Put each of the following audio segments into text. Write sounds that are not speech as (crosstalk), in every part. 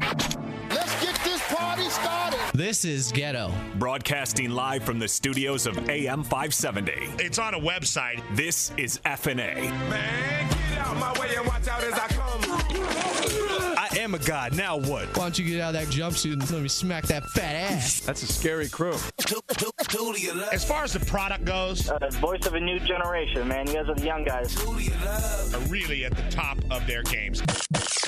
Let's get this party started. This is Ghetto. Broadcasting live from the studios of AM 570. It's on a website. This is FNA. Man, get out my way and watch out as I come. I am a god. Now what? Why don't you get out of that jumpsuit and let me smack that fat ass? That's a scary crew. As far as the product goes, uh, voice of a new generation, man. You guys are the young guys. Are really at the top of their games.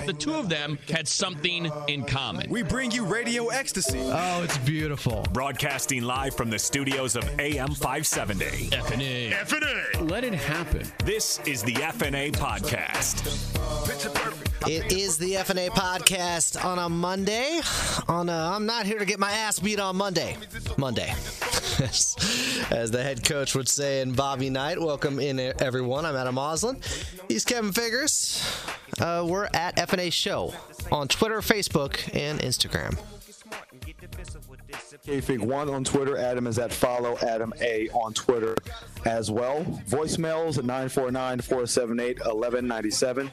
The two of them had something in common. We bring you radio ecstasy. Oh, it's beautiful. Broadcasting live from the studios of AM 570. FNA. FNA. Let it happen. This is the FNA podcast. It is the FNA podcast on a Monday. On a, I'm not here to get my ass beat on Monday. Monday. (laughs) As the head coach would say in Bobby Knight. Welcome in, everyone. I'm Adam Auslund. He's Kevin Figgers. Uh, we're at FNA Show on Twitter, Facebook, and Instagram. KFig1 on Twitter. Adam is at follow Adam A on Twitter as well. Voicemails at 949 478 1197.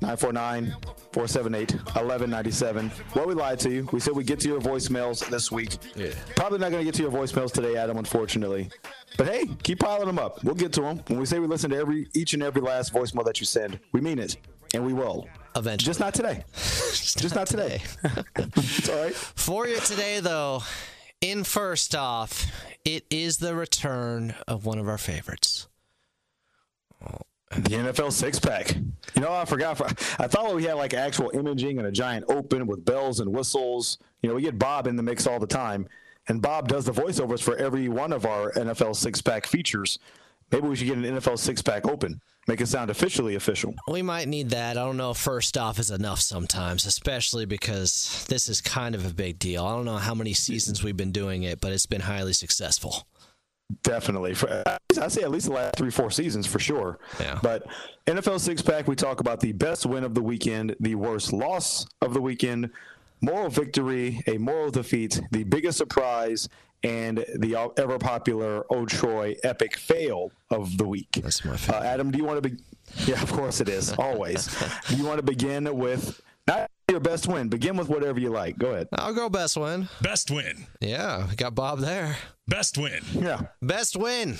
949 478 1197. Well, we lied to you. We said we'd get to your voicemails this week. Yeah. Probably not going to get to your voicemails today, Adam, unfortunately. But hey, keep piling them up. We'll get to them. When we say we listen to every each and every last voicemail that you send, we mean it. And we will. Eventually. Just not today. (laughs) Just, Just not today. it's all right. For you today, though, in first off, it is the return of one of our favorites. The NFL six pack. You know, I forgot. I thought we had like actual imaging and a giant open with bells and whistles. You know, we get Bob in the mix all the time, and Bob does the voiceovers for every one of our NFL six pack features. Maybe we should get an NFL six pack open. Make it sound officially official. We might need that. I don't know if first off is enough sometimes, especially because this is kind of a big deal. I don't know how many seasons we've been doing it, but it's been highly successful. Definitely. For, I say at least the last three, four seasons for sure. Yeah. But NFL six pack, we talk about the best win of the weekend, the worst loss of the weekend, moral victory, a moral defeat, the biggest surprise, and the ever popular Oh Troy epic fail of the week. That's my favorite. Uh, Adam, do you want to be? Yeah, of course it is. Always. (laughs) do you want to begin with not your best win? Begin with whatever you like. Go ahead. I'll go best win. Best win. Yeah, we got Bob there. Best win. Yeah. Best win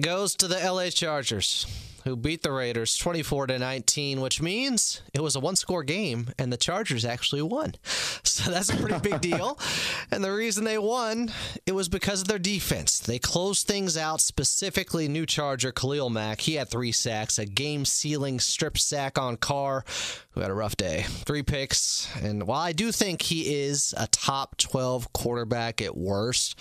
goes to the LA Chargers, who beat the Raiders 24 to 19, which means it was a one-score game and the Chargers actually won. (laughs) So that's a pretty big deal. (laughs) And the reason they won, it was because of their defense. They closed things out, specifically new Charger Khalil Mack. He had 3 sacks, a game-sealing strip sack on Carr, who had a rough day. 3 picks, and while I do think he is a top 12 quarterback at worst,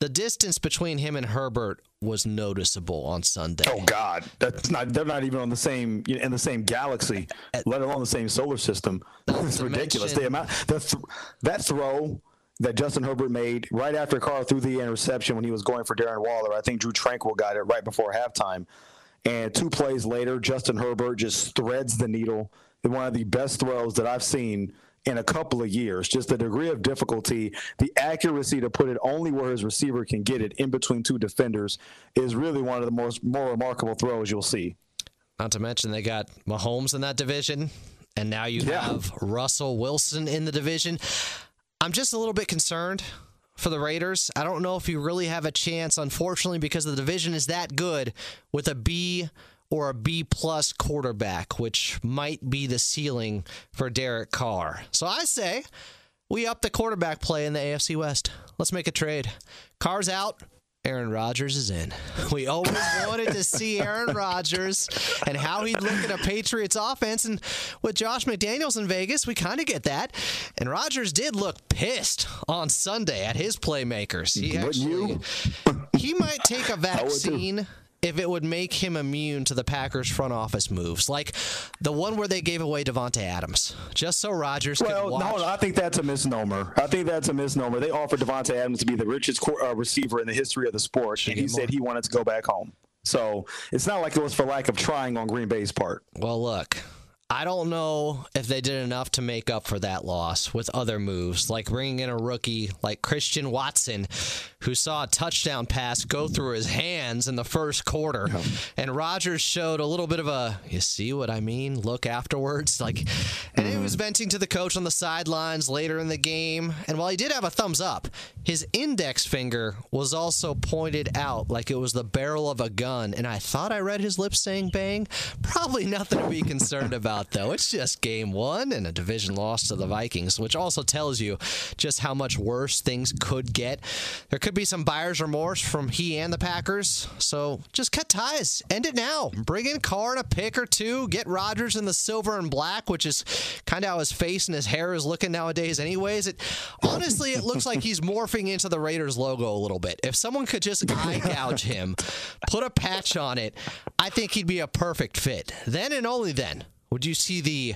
the distance between him and Herbert was noticeable on Sunday. Oh God, that's not. They're not even on the same in the same galaxy, let alone the same solar system. It's ridiculous. The amount the th- that throw that Justin Herbert made right after Carr threw the interception when he was going for Darren Waller. I think Drue Tranquill got it right before halftime, and two plays later, Justin Herbert just threads the needle. One of the best throws that I've seen in a couple of years. Just the degree of difficulty, the accuracy to put it only where his receiver can get it in between two defenders is really one of the most more remarkable throws you'll see. Not to mention they got Mahomes in that division, and now you Yeah. have Russell Wilson in the division. I'm just a little bit concerned for the Raiders. I don't know if you really have a chance, unfortunately, because the division is that good with a B or a B plus quarterback, which might be the ceiling for Derek Carr. So I say we up the quarterback play in the AFC West. Let's make a trade. Carr's out. Aaron Rodgers is in. (laughs) We always wanted to see Aaron Rodgers and how he'd look in a Patriots offense. And with Josh McDaniels in Vegas, we kind of get that. And Rodgers did look pissed on Sunday at his playmakers. He actually you? (laughs) he might take a vaccine if it would make him immune to the Packers front office moves, like the one where they gave away Davante Adams, just so Rodgers well, could watch. no, I think that's a misnomer. I think that's a misnomer. They offered Davante Adams to be the richest uh, receiver in the history of the sport, and he said he wanted to go back home. So it's not like it was for lack of trying on Green Bay's part. Well, look, I don't know if they did enough to make up for that loss with other moves, like bringing in a rookie like Christian Watson, who saw a touchdown pass go through his hands in the first quarter. And Rodgers showed a little bit of a, you see what I mean, look afterwards. (laughs) Like, and he was mm-hmm. venting to the coach on the sidelines later in the game. And while he did have a thumbs up, his index finger was also pointed out like it was the barrel of a gun. And I thought I read his lips saying bang. Probably (laughs) nothing to be concerned about though. It's just game one and a division loss to the Vikings, which also tells you just how much worse things could get. There could be some buyer's remorse from he and the Packers. So just cut ties. End it now. Bring in Carr and a pick or two. Get Rodgers in the silver and black, which is kind of how his face and his hair is looking nowadays, anyways. It honestly, it looks like he's morphing into the Raiders logo a little bit. If someone could just eye gouge him, put a patch on it, I think he'd be a perfect fit. Then and only then would you see the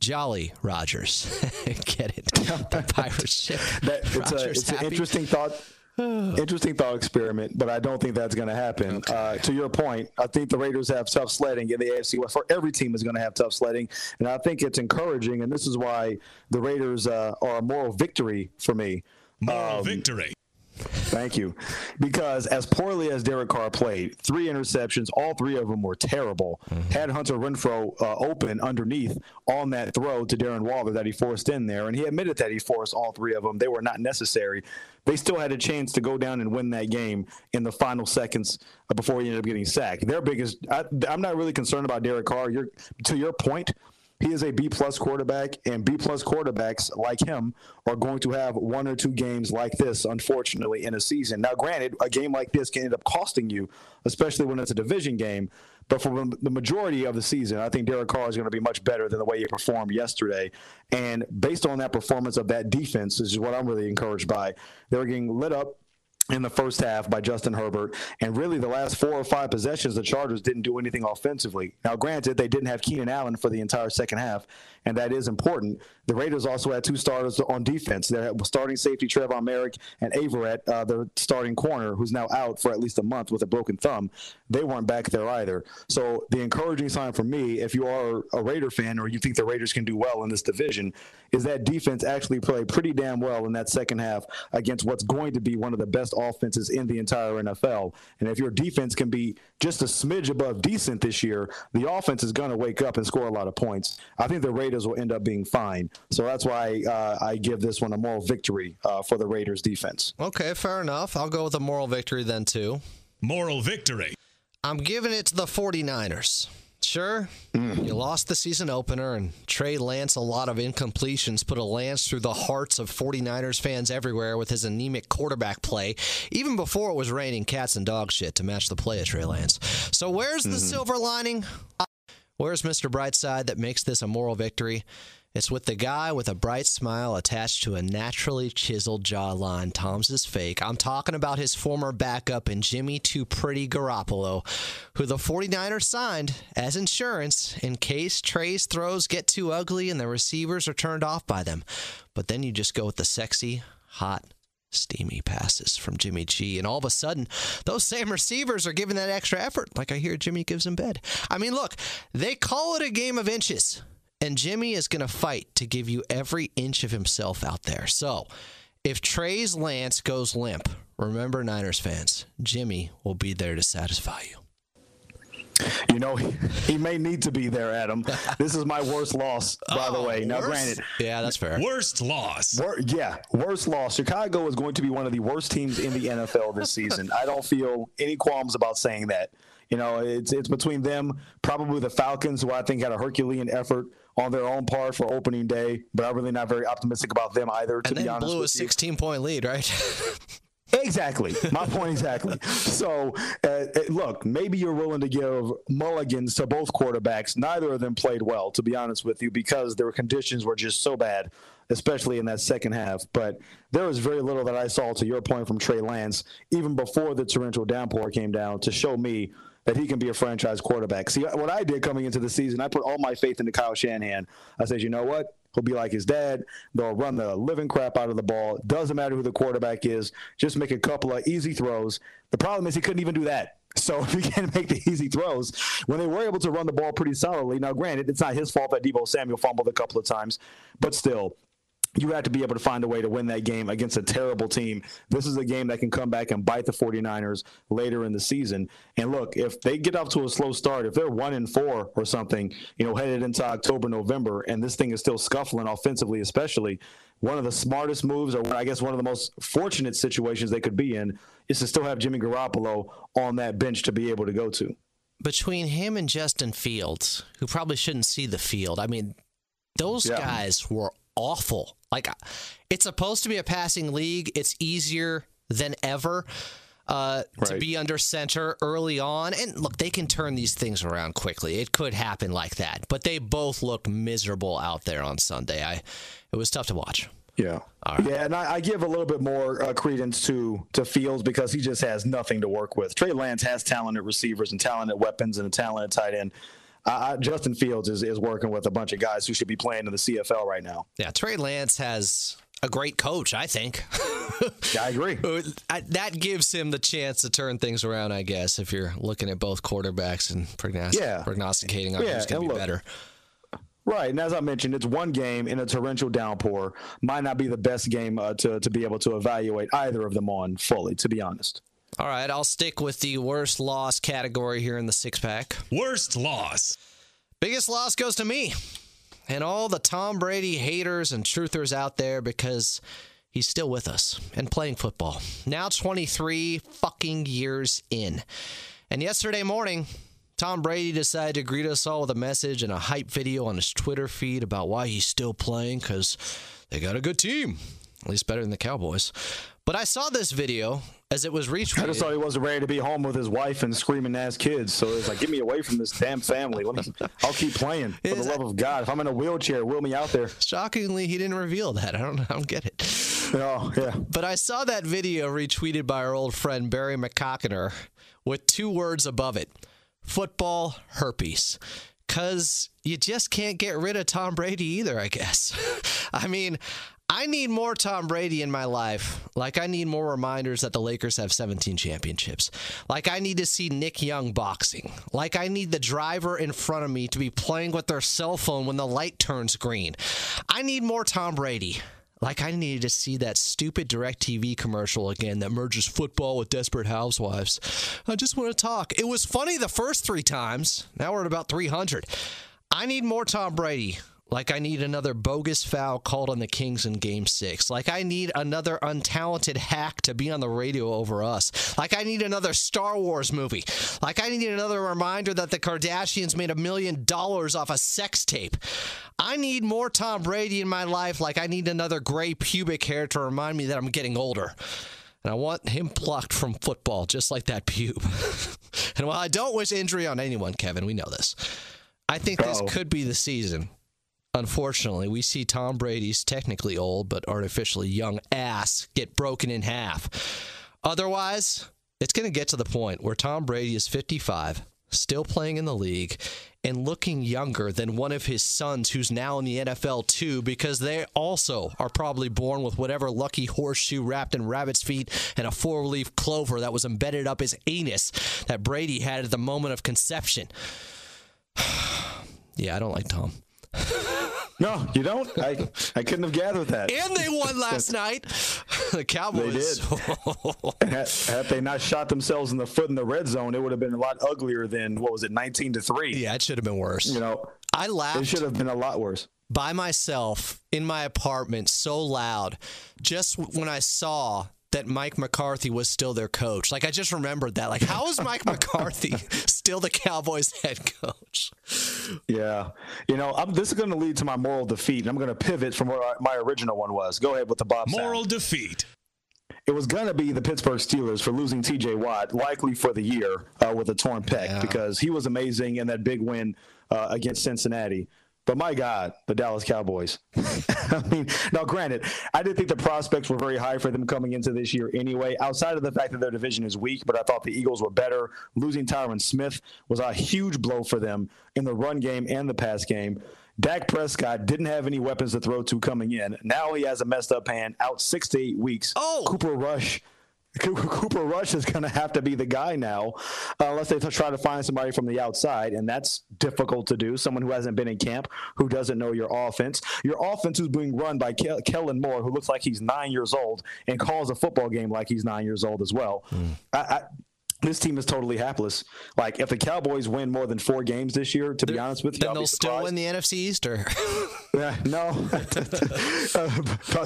Jolly Rogers? (laughs) Get it? The pirate ship. (laughs) That, it's a, it's an interesting thought. (sighs) Interesting thought experiment, but I don't think that's going to happen. Okay. Uh, to your point, I think the Raiders have tough sledding in the AFC West. For every team is going to have tough sledding, and I think it's encouraging. And this is why the Raiders uh, are a moral victory for me. Moral um, victory. Thank you. Because as poorly as Derek Carr played, three interceptions, all three of them were terrible. Mm-hmm. Had Hunter Renfrow uh, open underneath on that throw to Darren Waller that he forced in there, and he admitted that he forced all three of them. They were not necessary. They still had a chance to go down and win that game in the final seconds before he ended up getting sacked. Their biggest. I, I'm not really concerned about Derek Carr. You're, to your point he is a B plus quarterback, and B plus quarterbacks like him are going to have one or two games like this, unfortunately, in a season. Now, granted, a game like this can end up costing you, especially when it's a division game. But for the majority of the season, I think Derek Carr is going to be much better than the way he performed yesterday. And based on that performance of that defense, this is what I'm really encouraged by. They were getting lit up in the first half by Justin Herbert. And really, the last four or five possessions, the Chargers didn't do anything offensively. Now, granted, they didn't have Keenan Allen for the entire second half, and that is important. The Raiders also had two starters on defense. They had starting safety Trevon Moehrig, and Averett, uh, their starting corner, who's now out for at least a month with a broken thumb. They weren't back there either. So the encouraging sign for me, if you are a Raider fan or you think the Raiders can do well in this division, is that defense actually played pretty damn well in that second half against what's going to be one of the best offenses in the entire NFL. And if your defense can be just a smidge above decent this year, the offense is going to wake up and score a lot of points. I think the Raiders will end up being fine. So that's why uh, I give this one a moral victory uh, for the Raiders defense. Okay, fair enough. I'll go with a moral victory then, too. Moral victory. I'm giving it to the 49ers. Sure, mm. you lost the season opener, and Trey Lance, a lot of incompletions, put a lance through the hearts of 49ers fans everywhere with his anemic quarterback play, even before it was raining cats and dog shit to match the play of Trey Lance. So, where's the mm-hmm. silver lining? Where's Mr. Brightside that makes this a moral victory? It's with the guy with a bright smile attached to a naturally chiseled jawline. Tom's is fake. I'm talking about his former backup in Jimmy Too Pretty Garoppolo, who the 49ers signed as insurance in case Trey's throws get too ugly and the receivers are turned off by them. But then you just go with the sexy, hot, steamy passes from Jimmy G. And all of a sudden, those same receivers are giving that extra effort, like I hear Jimmy gives in bed. I mean, look, they call it a game of inches. And Jimmy is going to fight to give you every inch of himself out there. So if Trey's Lance goes limp, remember, Niners fans, Jimmy will be there to satisfy you. You know, he, he, may need to be there, Adam. (laughs) This is my worst loss, by oh, the way. Now, worst? granted. Yeah, that's fair. Worst loss. Wor- yeah, worst loss. Chicago is going to be one of the worst teams in the NFL this season. I don't feel any qualms about saying that. You know, it's it's between them, probably the Falcons, who I think had a Herculean effort on their own part for opening day, but I'm really not very optimistic about them either. To and be honest, blew a 16 point lead, right? Exactly. My point exactly. So, uh, look, maybe you're willing to give mulligans to both quarterbacks. Neither of them played well, to be honest with you, because their conditions were just so bad, especially in that second half. But there was very little that I saw, to your point, from Trey Lance, even before the torrential downpour came down, to show me that he can be a franchise quarterback. See, what I did coming into the season, I put all my faith into Kyle Shanahan. I said, you know what? He'll be like his dad. They'll run the living crap out of the ball. Doesn't matter who the quarterback is. Just make a couple of easy throws. The problem is he couldn't even do that. (laughs) So if he can't make the easy throws, when they were able to run the ball pretty solidly, now granted, it's not his fault that Deebo Samuel fumbled a couple of times, but still, you have to be able to find a way to win that game against a terrible team. This is a game that can come back and bite the 49ers later in the season. And look, if they get off to a slow start, if they're one and four or something, you know, headed into October, November, and this thing is still scuffling offensively, especially, one of the smartest moves, or I guess one of the most fortunate situations they could be in, is to still have Jimmy Garoppolo on that bench to be able to go to. Between him and Justin Fields, who probably shouldn't see the field, I mean, those Yeah. guys were awful. Like, it's supposed to be a passing league. It's easier than ever uh, to be under center early on. And look, they can turn these things around quickly. It could happen like that. But they both looked miserable out there on Sunday. I, it was tough to watch. Yeah. Yeah, and I, I give a little bit more uh, credence to to Fields because he just has nothing to work with. Trey Lance has talented receivers and talented weapons and a talented tight end. Uh, I- Justin Fields is, is working with a bunch of guys who should be playing in the CFL right now. Yeah, Trey Lance has a great coach, I think. Yeah, I agree. (laughs) That gives him the chance to turn things around, I guess, if you're looking at both quarterbacks and Yeah. prognosticating on Yeah, who's going to be look, better. Right, and as I mentioned, it's one game in a torrential downpour. Might not be the best game uh, to to be able to evaluate either of them on fully, to be honest. All right, I'll stick with the worst loss category here in the six pack. Worst loss. Biggest loss goes to me and all the Tom Brady haters and truthers out there because he's still with us and playing football. Now 23 fucking years in. And yesterday morning, Tom Brady decided to greet us all with a message and a hype video on his Twitter feed about why he's still playing because they got a good team, at least better than the Cowboys. But I saw this video as it was retweeted. I just thought he wasn't ready to be home with his wife and screaming ass kids. So it's like, get me away from this damn family. Let me, I'll keep playing for the love of God. If I'm in a wheelchair, wheel me out there. Shockingly, he didn't reveal that. I don't, I don't get it. Oh, yeah. But I saw that video retweeted by our old friend Barry McCockiner with two words above it football herpes. Because you just can't get rid of Tom Brady either, I guess. (laughs) I mean, I need more Tom Brady in my life. Like, I need more reminders that the Lakers have 17 championships. Like, I need to see Nick Young boxing. Like, I need the driver in front of me to be playing with their cell phone when the light turns green. I need more Tom Brady. Like I needed to see that stupid DirecTV commercial again that merges football with Desperate Housewives. I just want to talk. It was funny the first three times. Now we're at about 300. I need more Tom Brady. Like I need another bogus foul called on the Kings in game six. Like I need another untalented hack to be on the radio over us. Like I need another Star Wars movie. Like I need another reminder that the Kardashians made a million dollars off a sex tape. I need more Tom Brady in my life. Like I need another gray pubic hair to remind me that I'm getting older. And I want him plucked from football, just like that pube. (laughs) and while I don't wish injury on anyone, Kevin, we know this. I think this could be the season. Unfortunately, we see Tom Brady's technically old but artificially young ass get broken in half. Otherwise, it's going to get to the point where Tom Brady is 55, still playing in the league, and looking younger than one of his sons who's now in the NFL too, because they also are probably born with whatever lucky horseshoe wrapped in rabbit's feet and a four leaf clover that was embedded up his anus that Brady had at the moment of conception. (sighs) yeah, I don't like Tom. (laughs) No, you don't. I I couldn't have gathered that. And they won (laughs) last night. (laughs) The Cowboys. And had, had they not shot themselves in the foot in the red zone, it would have been a lot uglier than what was it, nineteen to three. Yeah, it should have been worse. You know, I laughed. it should have been a lot worse. by myself in my apartment so loud just when I saw that Mike McCarthy was still their coach. Like I just remembered that. Like how is Mike (laughs) McCarthy still the Cowboys head coach? Yeah, you know, I'm, this is going to lead to my moral defeat, and I'm going to pivot from where I, my original one was. Go ahead with the Bob. sound. Moral defeat. It was going to be the Pittsburgh Steelers for losing T.J. Watt, likely for the year uh, with a torn pec, because he was amazing in that big win uh, against Cincinnati. But my God, the Dallas Cowboys. (laughs) I mean, now granted, I didn't think the prospects were very high for them coming into this year anyway, outside of the fact that their division is weak, but I thought the Eagles were better. Losing Tyron Smith was a huge blow for them in the run game and the pass game. Dak Prescott didn't have any weapons to throw to coming in. Now he has a messed up hand, out six to eight weeks. Oh. Cooper Rush (laughs) Cooper Rush is going to have to be the guy now, uh, unless they try to find somebody from the outside, and that's difficult to do. Someone who hasn't been in camp, who doesn't know your offense. Your offense is being run by Ke- Kellen Moore, who looks like he's nine years old and calls a football game like he's nine years old as well. Mm. I, I, this team is totally hapless. Like if the Cowboys win more than four games this year, to be honest with you, then I'll they'll still win the NFC East, or (laughs) Yeah, no, (laughs) uh,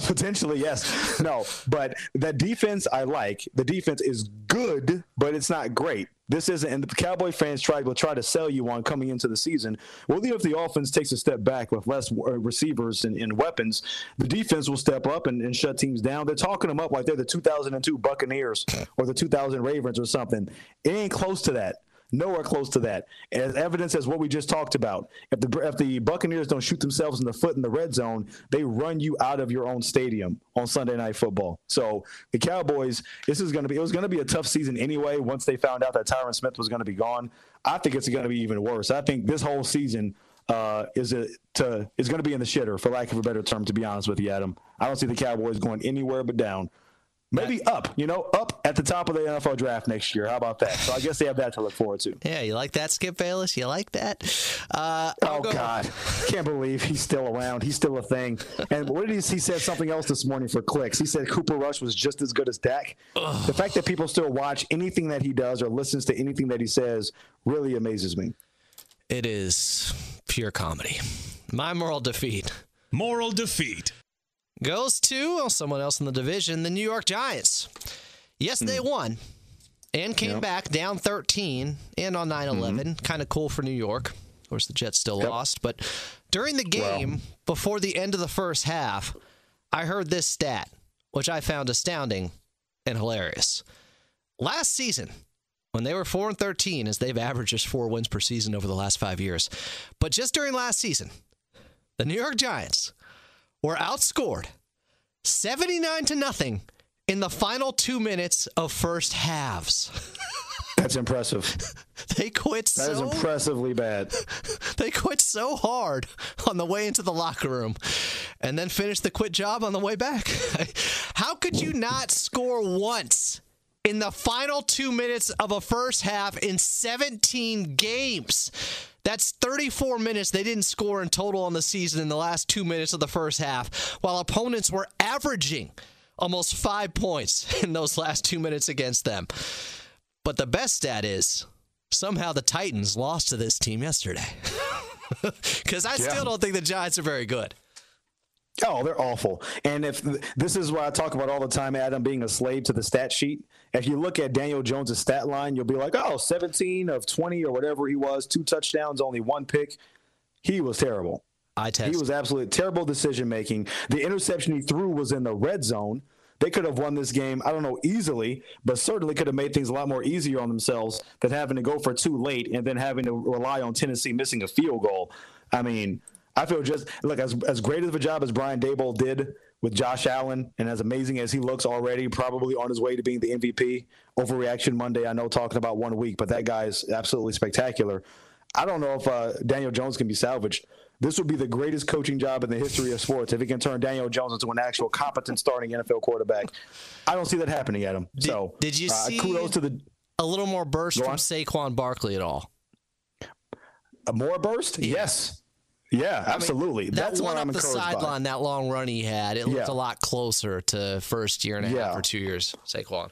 potentially yes. No, but that defense I like. The defense is good, but it's not great. This isn't, and the Cowboy fans try will try to sell you on coming into the season. Well, even if the offense takes a step back with less uh, receivers and, and weapons, the defense will step up and, and shut teams down. They're talking them up like they're the 2002 Buccaneers or the 2000 Ravens or something. It ain't close to that. Nowhere close to that. As evidence as what we just talked about. If the if the Buccaneers don't shoot themselves in the foot in the red zone, they run you out of your own stadium on Sunday Night Football. So the Cowboys, this is going to be it was going to be a tough season anyway. Once they found out that Tyron Smith was going to be gone, I think it's going to be even worse. I think this whole season uh, is a to is going to be in the shitter, for lack of a better term. To be honest with you, Adam, I don't see the Cowboys going anywhere but down. Maybe up, you know, up at the top of the NFL draft next year. How about that? So I guess they have that to look forward to. yeah, you like that, Skip Bayless? You like that? Uh, Oh go- God, (laughs) can't believe he's still around. He's still a thing. And what did he? He said something else this morning for clicks. He said Cooper Rush was just as good as Dak. The fact that people still watch anything that he does or listens to anything that he says really amazes me. It is pure comedy. My moral defeat Moral defeat. Goes to well, someone else in the division, the New York Giants. Yes, they hmm. won and came Yep. back down 13 and on 9 mm-hmm. 11. Kind of cool for New York. Of course, the Jets still Yep. lost. But during the game, before the end of the first half, I heard this stat, which I found astounding and hilarious. Last season, when they were 4 and 13, as they've averaged just four wins per season over the last five years, but just during last season, the New York Giants were outscored 79 to nothing in the final two minutes of first halves. (laughs) That's impressive. They quit That is so impressively bad. (laughs) they quit so hard on the way into the locker room and then finished the quit job on the way back. (laughs) How could you not score once in the final 2 minutes of a first half in 17 games? That's 34 minutes they didn't score in total on the season in the last 2 minutes of the first half while opponents were averaging almost 5 points (laughs) in those last 2 minutes against them. But the best stat is somehow the Titans lost to this team yesterday. (laughs) Because I Yeah. still don't think the Giants are very good. Oh, they're awful. And if this is what I talk about all the time, Adam, being a slave to the stat sheet. If you look at Daniel Jones' stat line, you'll be like, oh, 17 of 20 or whatever he was, two touchdowns, only one pick. He was terrible. I test. He was absolutely terrible decision making. The interception he threw was in the red zone. They could have won this game, I don't know, easily, but certainly could have made things a lot more easier on themselves than having to go for too late and then having to rely on Tennessee missing a field goal. I mean, I feel just look as as great of a job as Brian Daboll did with Josh Allen, and as amazing as he looks already, probably on his way to being the MVP. Overreaction Monday, I know, talking about one week, but that guy is absolutely spectacular. I don't know if uh, Daniel Jones can be salvaged. This would be the greatest coaching job in the history of sports if he can turn Daniel Jones into an actual competent starting NFL quarterback. I don't see that happening, Adam. so, did you uh, see- kudos to the a little more burst from on. Saquon Barkley at all. a more burst? Yes. Yeah, absolutely. That That's one what up I'm the sideline, that long run he had, it looked Yeah. a lot closer to first year and a half or two years. Saquon.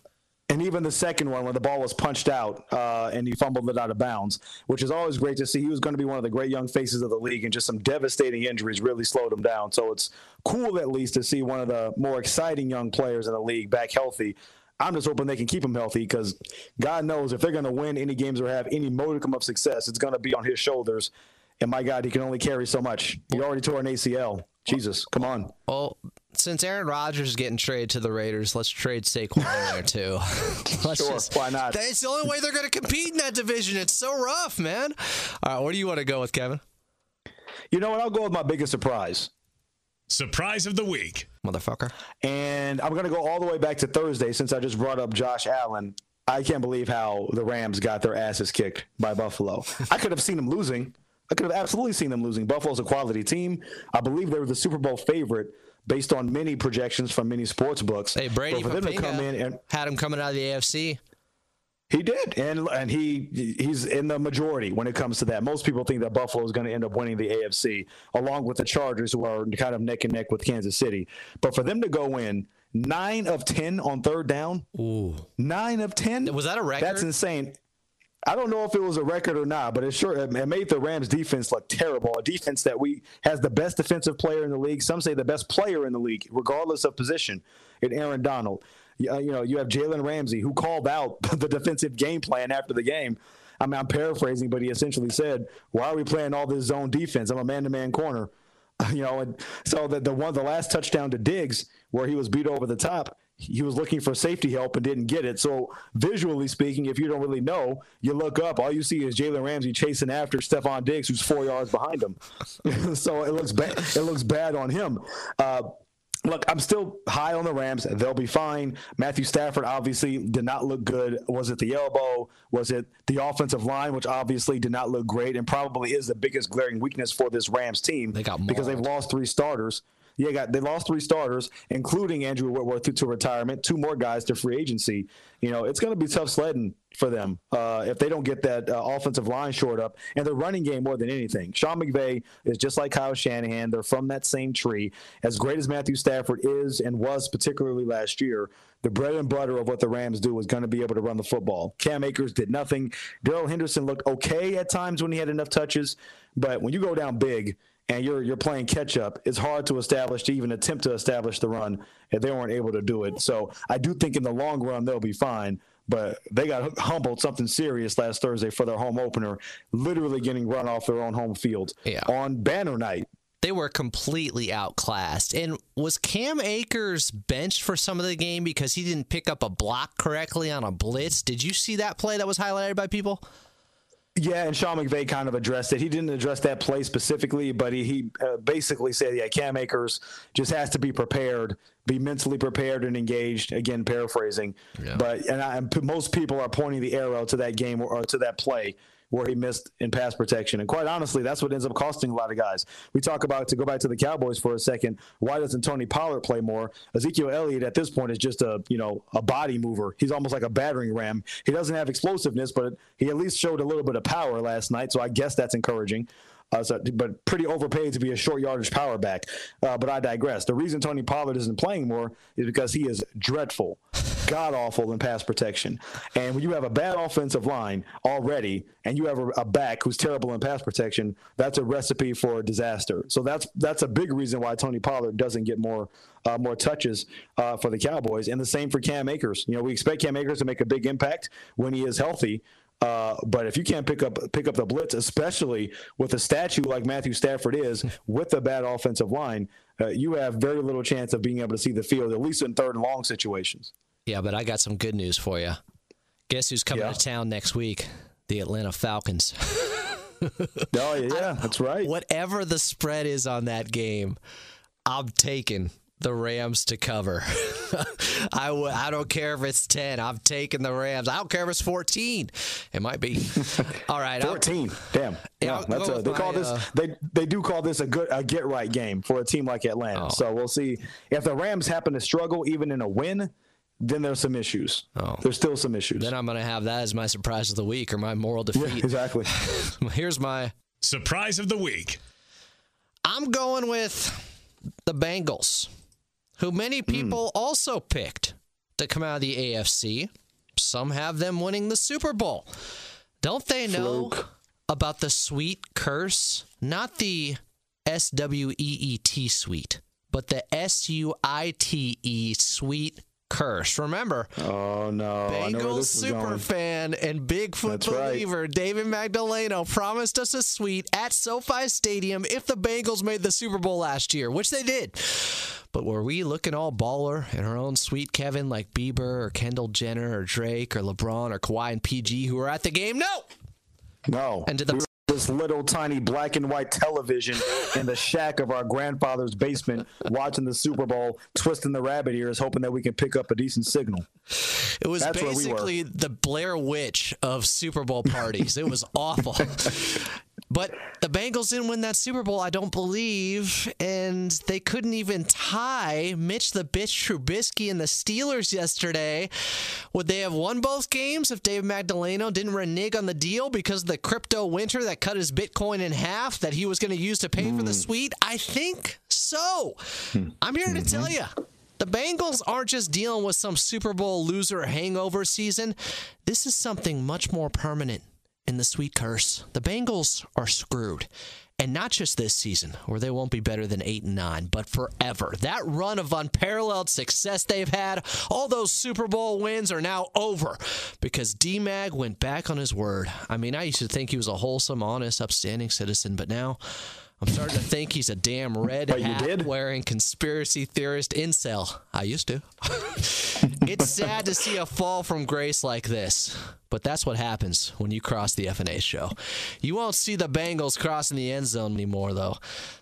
And even the second one, when the ball was punched out uh, and he fumbled it out of bounds, which is always great to see. He was going to be one of the great young faces of the league, and just some devastating injuries really slowed him down. So it's cool, at least, to see one of the more exciting young players in the league back healthy. I'm just hoping they can keep him healthy because God knows if they're going to win any games or have any modicum of success, it's going to be on his shoulders. And my God, he can only carry so much. He already tore an ACL. Jesus, come on. Well, since Aaron Rodgers is getting traded to the Raiders, let's trade Saquon in there too. (laughs) let's Sure, why not? It's the only way they're going to compete in that division. It's so rough, man. All right, where do you want to go with Kevin? You know what? I'll go with my biggest surprise. Surprise of the week. Motherfucker. And I'm going to go all the way back to Thursday since I just brought up Josh Allen. I can't believe how the Rams got their asses kicked by Buffalo. I could have seen them losing. I could have absolutely seen them losing. Buffalo's a quality team. I believe they were the Super Bowl favorite based on many projections from many sports books. Hey, Brady But for them to come in and had him coming out of the AFC. he did, and and he he's in the majority when it comes to that. Most people think that Buffalo is going to end up winning the AFC, along with the Chargers, who are kind of neck and neck with Kansas City. But for them to go in nine of ten on third down, Ooh. nine of ten, Was that a record? That's insane. I don't know if it was a record or not, but it sure it made the Rams defense look terrible. A defense that we has the best defensive player in the league. Some say the best player in the league, regardless of position, in Aaron Donald. You, you know, you have Jalen Ramsey who called out (laughs) the defensive game plan after the game. I mean, I'm paraphrasing, but he essentially said, "Why are we playing all this zone defense? I'm a man-to-man corner." (laughs) You know, and so the the one the last touchdown to Diggs where he was beat over the top, he was looking for safety help and didn't get it. So visually speaking, if you don't really know, you look up, all you see is Jalen Ramsey chasing after Stefon Diggs, who's four yards behind him. (laughs) so it looks bad. It looks bad on him. Uh, Look, I'm still high on the Rams. They'll be fine. Matthew Stafford obviously did not look good. Was it the elbow? Was it the offensive line, which obviously did not look great and probably is the biggest glaring weakness for this Rams team They got because they've lost three starters. Yeah, got they lost three starters, including Andrew Whitworth to, to retirement, two more guys to free agency. You know, it's going to be tough sledding for them uh, if they don't get that uh, offensive line short up and the running game more than anything. Sean McVay is just like Kyle Shanahan; they're from that same tree. As great as Matthew Stafford is and was, particularly last year, the bread and butter of what the Rams do is going to be able to run the football. Cam Akers did nothing. Darrell Henderson looked okay at times when he had enough touches, but when you go down big and you're you're playing catch up, it's hard to establish to even attempt to establish the run if they weren't able to do it. So I do think in the long run they'll be fine. But they got humbled something serious last Thursday for their home opener, literally getting run off their own home field Yeah. on banner night. They were completely outclassed. And was Cam Akers benched for some of the game because he didn't pick up a block correctly on a blitz? Did you see that play that was highlighted by people? Yeah, and Sean McVay kind of addressed it. He didn't address that play specifically, but he, he uh, basically said, yeah, Cam Akers just has to be prepared, be mentally prepared and engaged. Again, paraphrasing. But and, I, and most people are pointing the arrow to that game or, or to that play where he missed in pass protection. And quite honestly, that's what ends up costing a lot of guys. We talk about to go back to the Cowboys for a second. Why doesn't Tony Pollard play more? Ezekiel Elliott at this point is just a you know a body mover. He's almost like a battering ram. He doesn't have explosiveness, but he at least showed a little bit of power last night. So I guess that's encouraging. Uh, but pretty overpaid to be a short yardage power back. Uh, but I digress. The reason Tony Pollard isn't playing more is because he is dreadful, god awful in pass protection. And when you have a bad offensive line already, and you have a, a back who's terrible in pass protection, that's a recipe for disaster. So that's that's a big reason why Tony Pollard doesn't get more uh, more touches uh, for the Cowboys, and the same for Cam Akers. You know, we expect Cam Akers to make a big impact when he is healthy. Uh, but if you can't pick up pick up the blitz, especially with a statue like Matthew Stafford is, with a bad offensive line, uh, you have very little chance of being able to see the field, at least in third and long situations. Yeah, but I got some good news for you. Guess who's coming Yeah. to town next week? The Atlanta Falcons. (laughs) Oh yeah, that's right. Whatever the spread is on that game, I'm taking the Rams to cover. (laughs) I w- I don't care if it's 10. I'm taking the Rams. I don't care if it's 14. It might be. (laughs) All right. I'll- 14. Damn. Yeah, Yeah, that's a, with they call this uh, they they do call this a good a get right game for a team like Atlanta. Oh. So we'll see if the Rams happen to struggle even in a win, then there's some issues. Oh. There's still some issues. Then I'm going to have that as my surprise of the week or my moral defeat. yeah, exactly. (laughs) Here's my Surprise of the week. I'm going with the Bengals, who many hmm. people also picked to come out of the AFC. Some have them winning the Super Bowl. Don't they know Fluke. about the sweet curse? Not the S W E E T sweet, but the S U I T E sweet curse. Remember, Oh no. I know where Bengals super fan and Bigfoot That's right. believer David Magdaleno promised us a suite at SoFi Stadium if the Bengals made the Super Bowl last year, which they did. But were we looking all baller in our own sweet Kevin, like Bieber or Kendall Jenner or Drake or LeBron or Kawhi and PG who were at the game? No. No. And to the- this little tiny black and white television in the shack of our grandfather's basement, watching the Super Bowl, twisting the rabbit ears, hoping that we can pick up a decent signal. It was That's where we basically the Blair Witch of Super Bowl parties. it was awful. (laughs) But the Bengals didn't win that Super Bowl, I don't believe, and they couldn't even tie Mitch the Bitch Trubisky and the Steelers yesterday. Would they have won both games if Dave Magdaleno didn't renege on the deal because of the crypto winter that cut his Bitcoin in half that he was going to use to pay for the hmm. suite? I think so. Hmm. I'm here to tell mm-hmm. you. The Bengals aren't just dealing with some Super Bowl loser hangover season. This is something much more permanent in the sweet curse. The Bengals are screwed. And not just this season, where they won't be better than 8 and 9, but forever. That run of unparalleled success they've had, all those Super Bowl wins are now over because D Mag went back on his word. I mean, I used to think he was a wholesome, honest, upstanding citizen, but now I'm starting to think he's a damn red you hat did? wearing conspiracy theorist incel. I used to. (laughs) it's sad to see a fall from grace like this, but that's what happens when you cross the FNA show. You won't see the Bengals crossing the end zone anymore, though.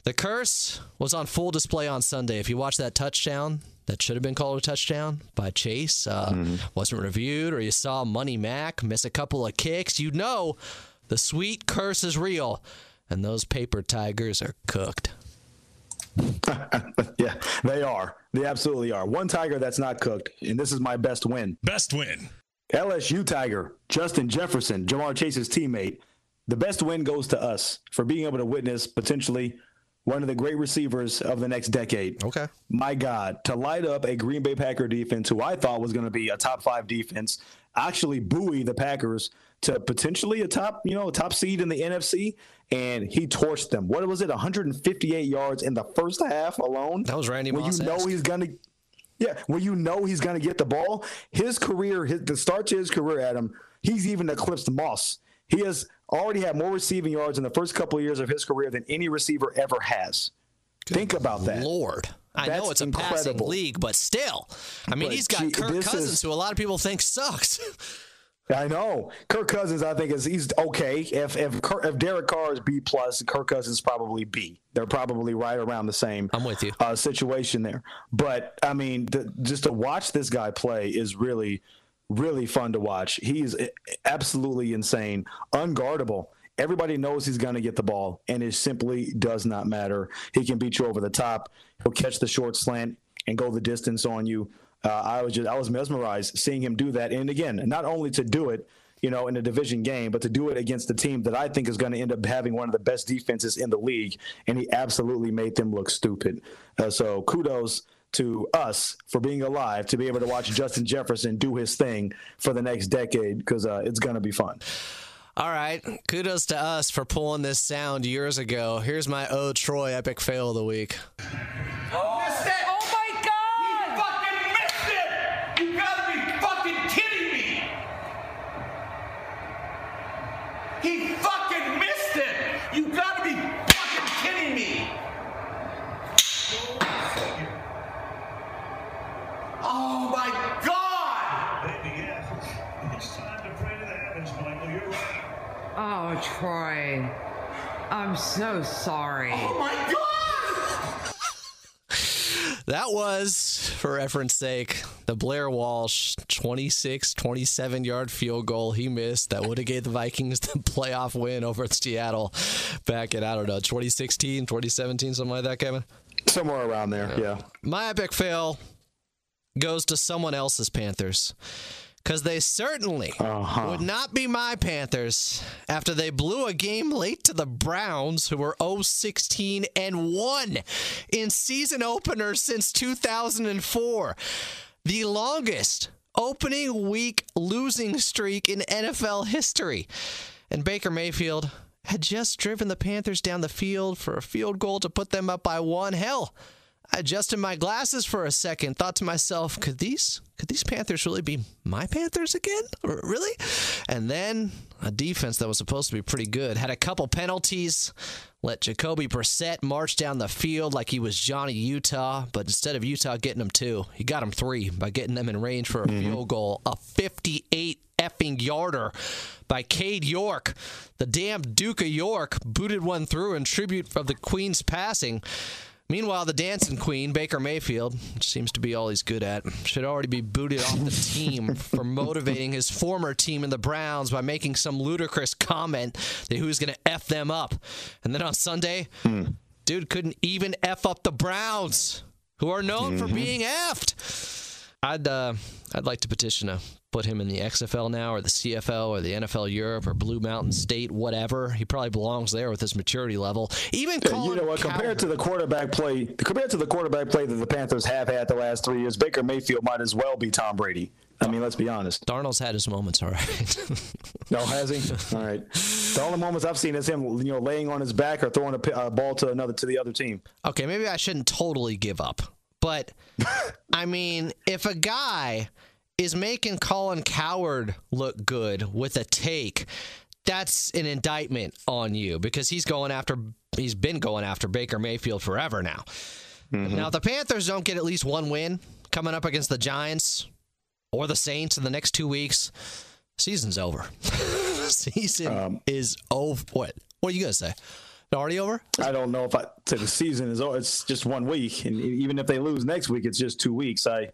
The curse was on full display on Sunday. If you watch that touchdown, that should have been called a touchdown by Chase, uh, wasn't reviewed, or you saw Money Mac miss a couple of kicks, you know the sweet curse is real, and those paper tigers are cooked. (laughs) yeah, they are. They absolutely are. One Tiger that's not cooked, and this is my best win. Best win. LSU Tiger, Justin Jefferson, Ja'Marr Chase's teammate. The best win goes to us for being able to witness potentially one of the great receivers of the next decade. Okay. My God, to light up a Green Bay Packer defense who I thought was going to be a top five defense, actually buoy the Packers to potentially a top, you know, a top seed in the NFC, and he torched them. What was it? 158 yards in the first half alone. That was Randy When you know he's going to yeah, when you know he's going to get the ball, his career, his, the start to his career, Adam, he's even eclipsed Moss. He has already had more receiving yards in the first couple of years of his career than any receiver ever has. Think about that. Lord. I know it's a passing league, but still. I mean, But he's got gee, Kirk Cousins, is- who a lot of people think sucks. (laughs) I know. Kirk Cousins, I think, is he's okay. If if Kirk, if Derek Carr is B plus, Kirk Cousins is probably B. They're probably right around the same. I'm with you. Uh, situation there, but I mean, the, just to watch this guy play is really, really fun to watch. He's absolutely insane, unguardable. Everybody knows he's going to get the ball, and it simply does not matter. He can beat you over the top. He'll catch the short slant and go the distance on you. Uh, I was just I was mesmerized seeing him do that, and again, not only to do it, you know, in a division game, but to do it against a team that I think is going to end up having one of the best defenses in the league, and he absolutely made them look stupid. Uh, so kudos to us for being alive to be able to watch Justin Jefferson do his thing for the next decade because uh, it's going to be fun. All right. Kudos to us for pulling this sound years ago. Here's my Oh Troy epic fail of the week. Oh my god! You fucking missed it! You gotta be fucking kidding me! He fucking missed it! You gotta be fucking kidding me! Oh my god! It's time to pray to the heavens, Michael. You're right. Oh, Troy. I'm so sorry. Oh my god! (laughs) That was, for reference sake, the Blair Walsh 26, 27 yard field goal he missed that would have gave the Vikings the playoff win over Seattle back in, I don't know, 2016, 2017, something like that, Kevin? Somewhere around there, yeah. My epic fail goes to someone else's Panthers. Because they certainly uh-huh. would not be my Panthers after they blew a game late to the Browns, who were 0 16 and 1 in season openers since 2004. The longest opening week losing streak in NFL history. And Baker Mayfield had just driven the Panthers down the field for a field goal to put them up by one. Hell, I adjusted my glasses for a second, thought to myself, could these could these Panthers really be my Panthers again? R- Really? And then a defense that was supposed to be pretty good had a couple penalties, let Jacoby Brissett march down the field like he was Johnny Utah, but instead of Utah getting him two, he got him three by getting them in range for a mm-hmm. field goal, a 58 effing yarder by Cade York. The damn Duke of York booted one through in tribute of the Queen's passing. Meanwhile, the dancing queen, Baker Mayfield, which seems to be all he's good at, should already be booted off the team for (laughs) motivating his former team in the Browns by making some ludicrous comment that he was going to F them up. And then on Sunday, dude couldn't even F up the Browns, who are known for being effed. I'd uh, I'd like to petition to put him in the XFL now, or the CFL, or the NFL Europe, or Blue Mountain State, whatever. He probably belongs there with his maturity level. Even Yeah, you know what? Compared to the quarterback play, compared to the quarterback play that the Panthers have had the last three years, Baker Mayfield might as well be Tom Brady. I mean, let's be honest. Darnold's had his moments, all right. (laughs) No, has he? All right. The only moments I've seen is him, you know, laying on his back or throwing a uh, ball to another to the other team. Okay, maybe I shouldn't totally give up. But (laughs) I mean, if a guy is making Colin Cowherd look good with a take, that's an indictment on you because he's going after he's been going after Baker Mayfield forever now. Mm-hmm. Now, if the Panthers don't get at least one win coming up against the Giants or the Saints in the next two weeks, season's over. (laughs) Season um, is over. What? What are you gonna say? Already over? I don't know if I say the season is. over. It's just one week, and even if they lose next week, it's just two weeks. I.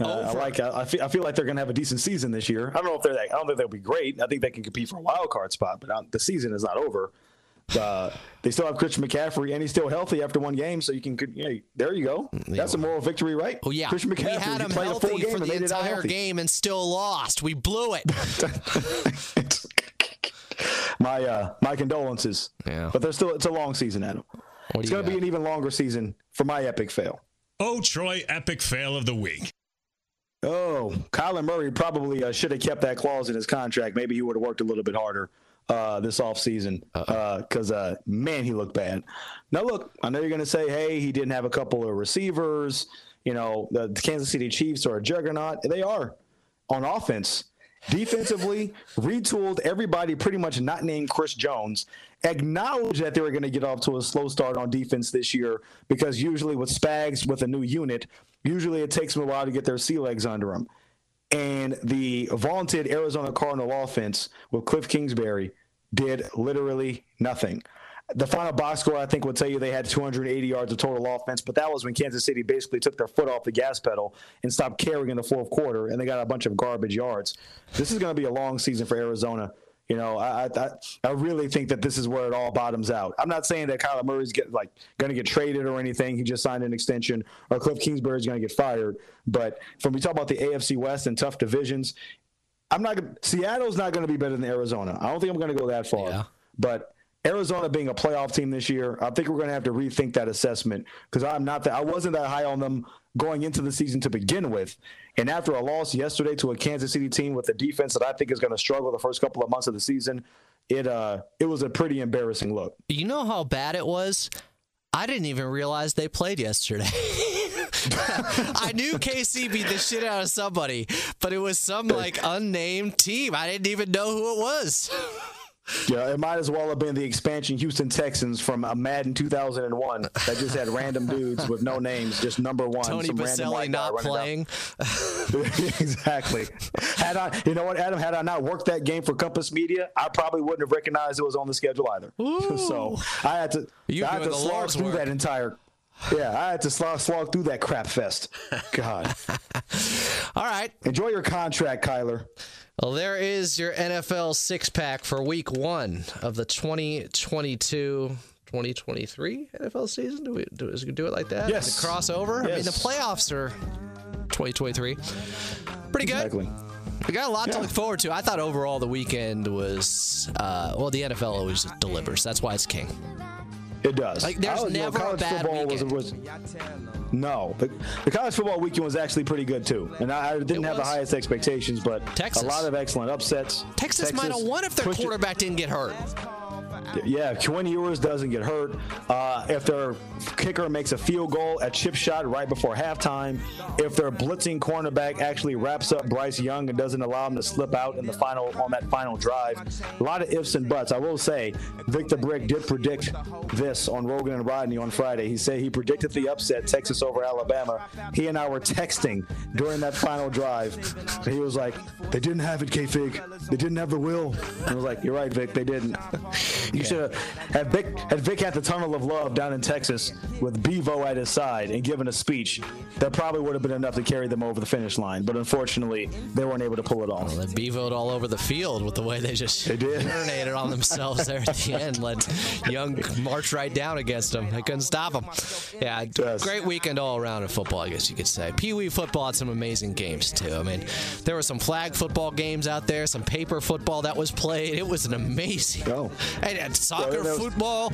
Uh, I like. I, I feel. I feel like they're going to have a decent season this year. I don't know if they're. I don't think they'll be great. I think they can compete for a wild card spot, but uh, the season is not over. Uh, they still have Christian McCaffrey, and he's still healthy after one game, so you can. Yeah, there you go. That's a moral victory, right? Oh yeah, Christian McCaffrey we had him played a full healthy game for and the made it out entire game and still lost. We blew it. (laughs) my uh, my condolences. Yeah. But there's still it's a long season, Adam. do It's going to be an even longer season for my epic fail. Oh, Troy, epic fail of the week. Oh, Kyler Murray probably uh, should have kept that clause in his contract. Maybe he would have worked a little bit harder uh, this offseason because, uh, man, he looked bad. Now, look, I know you're going to say, hey, he didn't have a couple of receivers. You know, the, the Kansas City Chiefs are a juggernaut. They are on offense. Defensively, retooled everybody pretty much not named Chris Jones. acknowledged that they were going to get off to a slow start on defense this year because usually with Spags with a new unit, usually it takes them a while to get their sea legs under them. And the vaunted Arizona Cardinal offense with Cliff Kingsbury did literally nothing. The final box score, I think, would tell you they had 280 yards of total offense, but that was when Kansas City basically took their foot off the gas pedal and stopped carrying in the fourth quarter, and they got a bunch of garbage yards. This is going to be a long season for Arizona. You know, I, I I really think that this is where it all bottoms out. I'm not saying that Kyler Murray's get like going to get traded or anything. He just signed an extension, or Cliff Kingsbury's going to get fired. But when we talk about the AFC West and tough divisions, I'm not. Seattle's not going to be better than Arizona. I don't think I'm going to go that far. But Arizona being a playoff team this year, I think we're going to have to rethink that assessment because I'm not that. I wasn't that high on them going into the season to begin with, and after a loss yesterday to a Kansas City team with a defense that I think is going to struggle the first couple of months of the season, it uh it was a pretty embarrassing look. You know how bad it was? I didn't even realize they played yesterday. (laughs) I knew KC beat the shit out of somebody, but it was some like unnamed team. I didn't even know who it was. Yeah, it might as well have been the expansion Houston Texans from a Madden 2001 that just had random dudes with no names, just number one. Tony some random Baselli not playing. (laughs) exactly. Had I, you know what, Adam, had I not worked that game for Compass Media, I probably wouldn't have recognized it was on the schedule either. (laughs) so I had to, You I had to slog through work. that entire. Yeah, I had to slog, slog through that crap fest. God. (laughs) All right. Enjoy your contract, Kyler. Well, there is your NFL six pack for week one of the 2022 2023 NFL season. Do we do, is we do it like that? Yes. Is it crossover? I mean, the playoffs are 2023. Pretty good. Exactly. We got a lot to look forward to. I thought overall the weekend was, uh, well, the NFL always delivers. That's why it's king. It does. Like, there's was- never a college bad football was, weekend. was no. The, the college football weekend was actually pretty good too, and I, I didn't have the highest expectations, but Texas. a lot of excellent upsets. Texas, might have won if their pushed it- quarterback didn't get hurt. Yeah, Quinn Ewers doesn't get hurt. Uh, if their kicker makes a field goal at chip shot right before halftime, if their blitzing cornerback actually wraps up Bryce Young and doesn't allow him to slip out in the final on that final drive, a lot of ifs and buts. I will say, Victor Brick did predict this on Rogan and Rodney on Friday. He said he predicted the upset, Texas over Alabama. He and I were texting during that final drive. He was like, "They didn't have it, K Fig. They didn't have the will." I was like, "You're right, Vic. They didn't." (laughs) You should have had Vic had Vic had the tunnel of love down in Texas with Bevo at his side and given a speech. That probably would have been enough to carry them over the finish line. But unfortunately, they weren't able to pull it off. Well, they bevoed all over the field with the way they just They did. urinated on themselves there at the end. Let Young march right down against them. They couldn't stop them. Yeah, Yes. great weekend all around in football, I guess you could say. Pee Wee football had some amazing games too. I mean, there were some flag football games out there, some paper football that was played. It was an amazing. Oh. And, and soccer, was- football.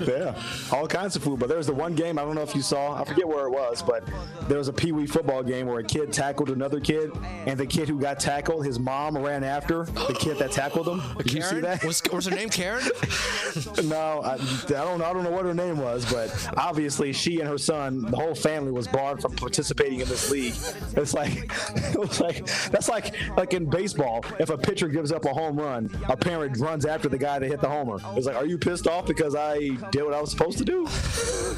(laughs) yeah, all kinds of food. But there was the one game I don't know if you saw. I forget where it was, but there was a Pee Wee football game where a kid tackled another kid, and the kid who got tackled, his mom ran after the kid that tackled him. Did you see that? Was, was her name Karen? (laughs) no, I, I don't know. I don't know what her name was, but obviously she and her son, the whole family was barred from participating in this league. It's like, (laughs) it was like that's like like in baseball. If a pitcher gives up a home run, a parent runs after the guy that hit the homer. It's like, are you pissed off because I did what I was supposed to do?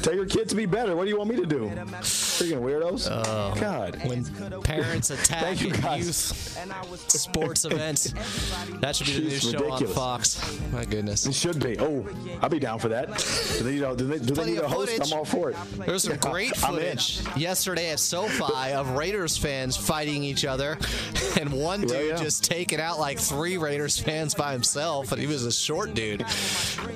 Tell your kid to be better. What do you want me to do? Freaking weirdos. Oh, God. When parents (laughs) attack you, youth sports (laughs) events, that should be the new show on Fox. My goodness. It should be. Oh, I'll be down for that. Do they, you know, do they, do they need a host? footage. I'm all for it. There's some (laughs) great footage yesterday at SoFi of Raiders fans fighting each other, and one dude Yeah, yeah. just taking out like three Raiders fans by himself, and he was a short dude.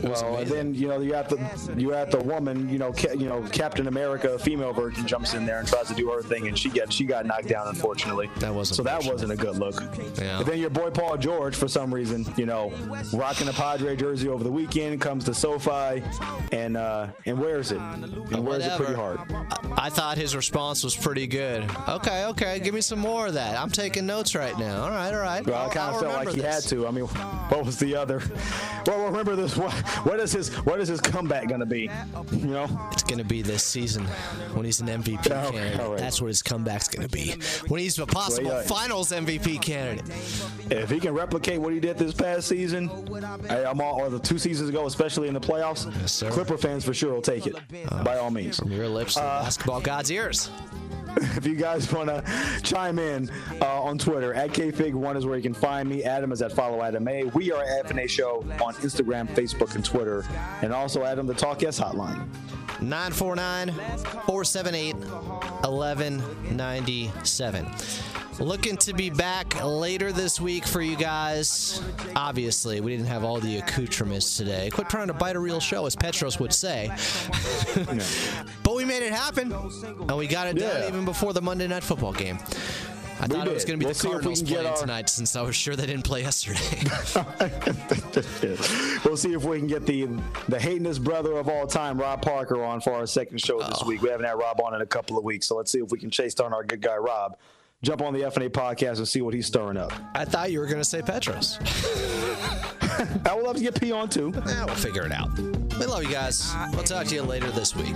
Well, and then you know you have the you have the woman, you know, ca- you know Captain America, female version, jumps in there and tries to do her thing, and she got she got knocked down, unfortunately. That wasn't so that wasn't a good look. Yeah. And then your boy Paul George, for some reason, you know, rocking a Padre jersey over the weekend, comes to SoFi, and uh and wears it, and wears it pretty hard. I thought his response was pretty good. Okay, okay, give me some more of that. I'm taking notes right now. All right, all right. Well, I kind of felt like he had to. I mean, what was the other? Well, remember this. (laughs) What, what is his What is his comeback gonna be? You know. It's going to be this season when he's an MVP Oh, candidate. right. That's what his comeback's going to be. When he's a possible Well, yeah. finals MVP candidate. If he can replicate what he did this past season, hey, I'm all, or the two seasons ago, especially in the playoffs, Yes. Clipper fans for sure will take it, by all means. From your lips to Uh, basketball God's ears. (laughs) If you guys want to chime in uh, on Twitter, at KFig1 is where you can find me. Adam is at Follow Adam A. We are at FNA Show on Instagram, Facebook, and Twitter. And also Adam, the Talk Yes hotline. 949 478 1197. Looking to be back later this week for you guys. Obviously, we didn't have all the accoutrements today. Quit trying to bite a real show, as Petros would say. (laughs) but we made it happen, and we got it done Yeah. even before the Monday Night Football game. I We thought it was going to be We'll the see if we Cardinals playing our- tonight, since I was sure they didn't play yesterday. (laughs) we'll see if we can get the the hatingest brother of all time, Rob Parker, on for our second show Oh. this week. We haven't had Rob on in a couple of weeks, so let's see if we can chase down our good guy Rob. Jump on the FNA podcast and see what he's stirring up. I thought you were going to say Petros. (laughs) I would love to get P on too. Yeah, we'll figure it out. We love you guys. We'll talk to you later this week.